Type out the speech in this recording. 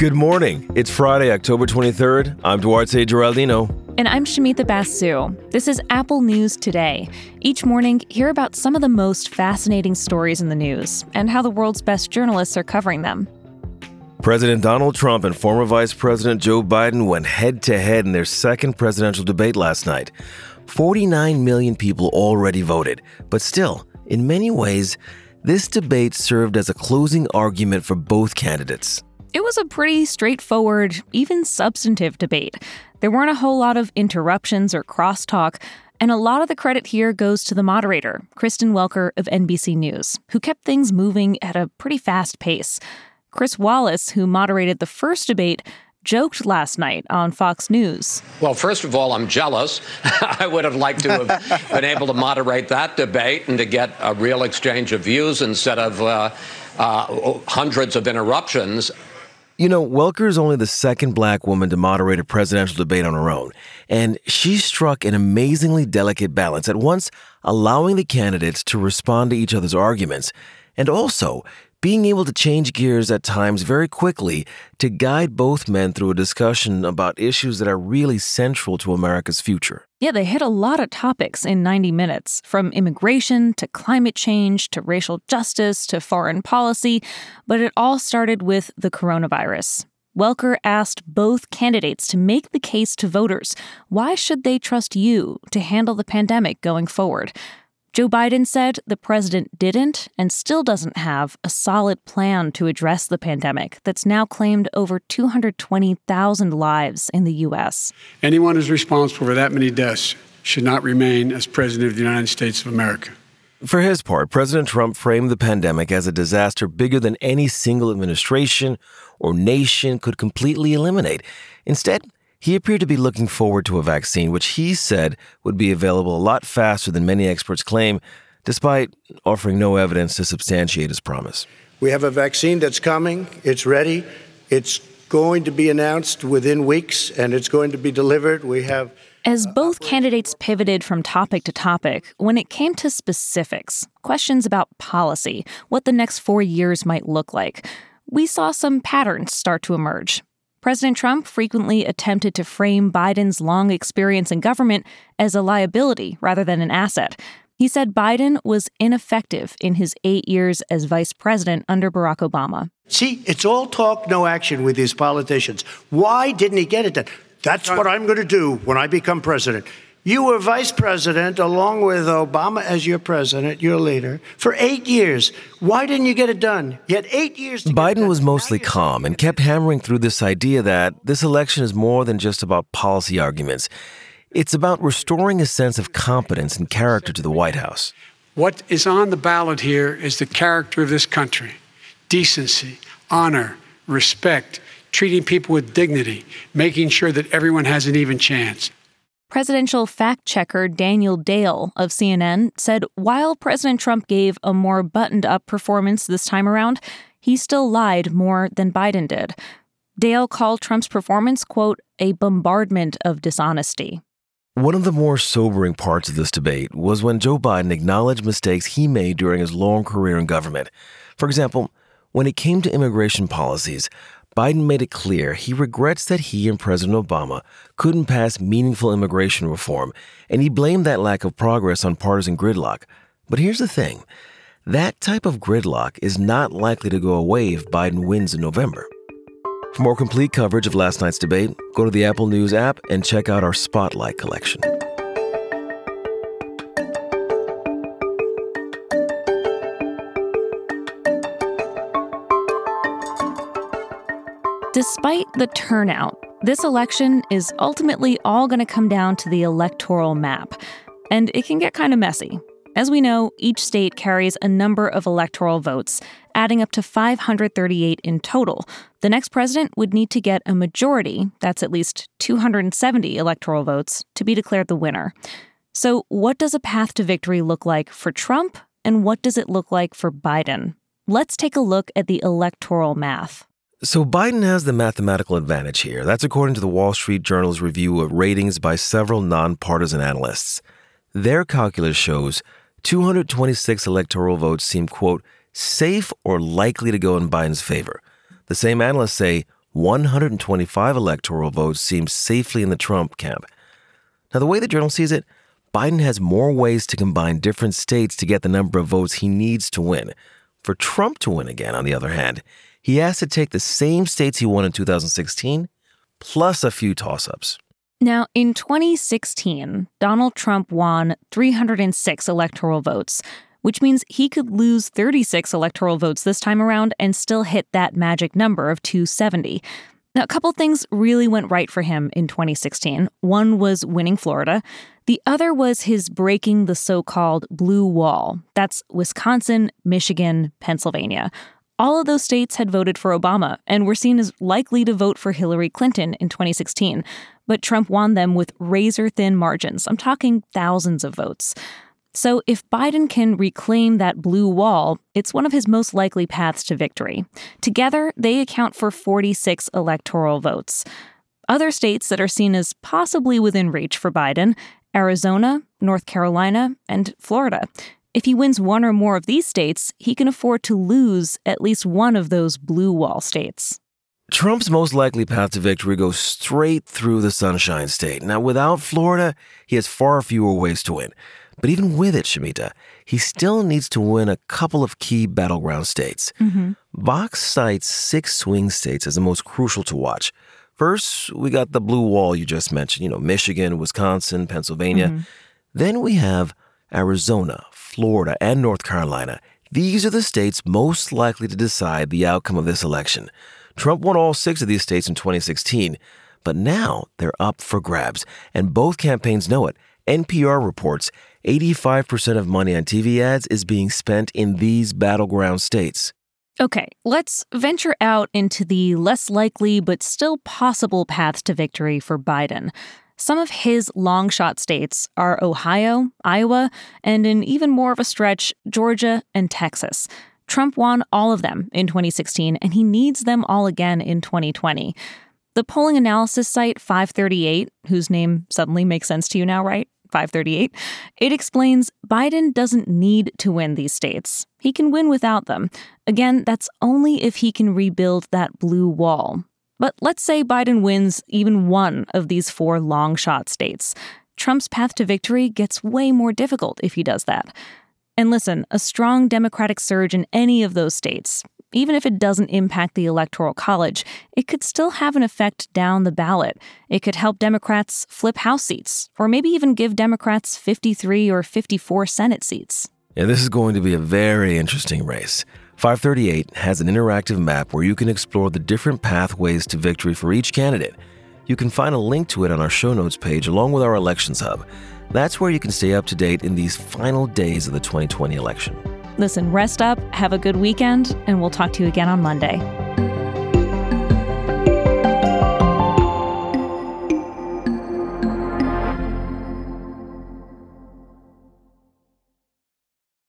Good morning. It's Friday, October 23rd. I'm Duarte Geraldino. And I'm Shamita Basu. This is Apple News Today. Each morning, hear about some of the most fascinating stories in the news and how the world's best journalists are covering them. President Donald Trump and former Vice President Joe Biden went head to head in their second presidential debate last night. 49 million people already voted, but still, in many ways, this debate served as a closing argument for both candidates. It was a pretty straightforward, even substantive debate. There weren't a whole lot of interruptions or crosstalk, and a lot of the credit here goes to the moderator, Kristen Welker of NBC News, who kept things moving at a pretty fast pace. Chris Wallace, who moderated the first debate, joked last night on Fox News. Well, first of all, I'm jealous. I would have liked to have been able to moderate that debate and to get a real exchange of views instead of uh, uh, hundreds of interruptions. You know, Welker is only the second black woman to moderate a presidential debate on her own, and she struck an amazingly delicate balance at once allowing the candidates to respond to each other's arguments and also being able to change gears at times very quickly to guide both men through a discussion about issues that are really central to America's future. Yeah, they hit a lot of topics in 90 minutes, from immigration to climate change to racial justice to foreign policy, but it all started with the coronavirus. Welker asked both candidates to make the case to voters. Why should they trust you to handle the pandemic going forward? Joe Biden said the president didn't and still doesn't have a solid plan to address the pandemic that's now claimed over 220,000 lives in the U.S. Anyone who's responsible for that many deaths should not remain as president of the United States of America. For his part, President Trump framed the pandemic as a disaster bigger than any single administration or nation could completely eliminate. Instead, he appeared to be looking forward to a vaccine, which he said would be available a lot faster than many experts claim, despite offering no evidence to substantiate his promise. We have a vaccine that's coming, it's ready, it's going to be announced within weeks, and it's going to be delivered. We have. As both candidates pivoted from topic to topic, when it came to specifics, questions about policy, what the next four years might look like, we saw some patterns start to emerge. President Trump frequently attempted to frame Biden's long experience in government as a liability rather than an asset. He said Biden was ineffective in his eight years as vice president under Barack Obama. See, it's all talk, no action with these politicians. Why didn't he get it done? That's what I'm going to do when I become president. You were vice president along with Obama as your president, your leader, for eight years. Why didn't you get it done? You had eight years. Biden was mostly calm and kept hammering through this idea that this election is more than just about policy arguments. It's about restoring a sense of competence and character to the White House. What is on the ballot here is the character of this country decency, honor, respect, treating people with dignity, making sure that everyone has an even chance. Presidential fact checker Daniel Dale of CNN said while President Trump gave a more buttoned up performance this time around, he still lied more than Biden did. Dale called Trump's performance, quote, a bombardment of dishonesty. One of the more sobering parts of this debate was when Joe Biden acknowledged mistakes he made during his long career in government. For example, when it came to immigration policies, Biden made it clear he regrets that he and President Obama couldn't pass meaningful immigration reform, and he blamed that lack of progress on partisan gridlock. But here's the thing that type of gridlock is not likely to go away if Biden wins in November. For more complete coverage of last night's debate, go to the Apple News app and check out our Spotlight collection. Despite the turnout, this election is ultimately all going to come down to the electoral map, and it can get kind of messy. As we know, each state carries a number of electoral votes, adding up to 538 in total. The next president would need to get a majority, that's at least 270 electoral votes, to be declared the winner. So, what does a path to victory look like for Trump, and what does it look like for Biden? Let's take a look at the electoral math. So Biden has the mathematical advantage here. That's according to the Wall Street Journal's review of ratings by several nonpartisan analysts. Their calculus shows 226 electoral votes seem, quote, safe or likely to go in Biden's favor. The same analysts say 125 electoral votes seem safely in the Trump camp. Now, the way the journal sees it, Biden has more ways to combine different states to get the number of votes he needs to win. For Trump to win again, on the other hand, he has to take the same states he won in 2016 plus a few toss ups. Now, in 2016, Donald Trump won 306 electoral votes, which means he could lose 36 electoral votes this time around and still hit that magic number of 270. Now, a couple things really went right for him in 2016. One was winning Florida. The other was his breaking the so called blue wall. That's Wisconsin, Michigan, Pennsylvania. All of those states had voted for Obama and were seen as likely to vote for Hillary Clinton in 2016. But Trump won them with razor thin margins. I'm talking thousands of votes. So, if Biden can reclaim that blue wall, it's one of his most likely paths to victory. Together, they account for 46 electoral votes. Other states that are seen as possibly within reach for Biden Arizona, North Carolina, and Florida. If he wins one or more of these states, he can afford to lose at least one of those blue wall states. Trump's most likely path to victory goes straight through the Sunshine State. Now, without Florida, he has far fewer ways to win. But even with it, Shamita, he still needs to win a couple of key battleground states. Mm-hmm. Vox cites six swing states as the most crucial to watch. First, we got the blue wall you just mentioned, you know, Michigan, Wisconsin, Pennsylvania. Mm-hmm. Then we have Arizona, Florida, and North Carolina. These are the states most likely to decide the outcome of this election. Trump won all six of these states in 2016, but now they're up for grabs, and both campaigns know it. NPR reports 85% of money on TV ads is being spent in these battleground states. Okay, let's venture out into the less likely but still possible paths to victory for Biden. Some of his long shot states are Ohio, Iowa, and in even more of a stretch, Georgia and Texas. Trump won all of them in 2016, and he needs them all again in 2020. The polling analysis site 538, whose name suddenly makes sense to you now, right? 538, it explains Biden doesn't need to win these states. He can win without them. Again, that's only if he can rebuild that blue wall. But let's say Biden wins even one of these four long shot states. Trump's path to victory gets way more difficult if he does that. And listen, a strong Democratic surge in any of those states, even if it doesn't impact the Electoral College, it could still have an effect down the ballot. It could help Democrats flip House seats, or maybe even give Democrats 53 or 54 Senate seats. Yeah, this is going to be a very interesting race. 538 has an interactive map where you can explore the different pathways to victory for each candidate. You can find a link to it on our show notes page along with our Elections Hub. That's where you can stay up to date in these final days of the 2020 election. Listen, rest up, have a good weekend, and we'll talk to you again on Monday.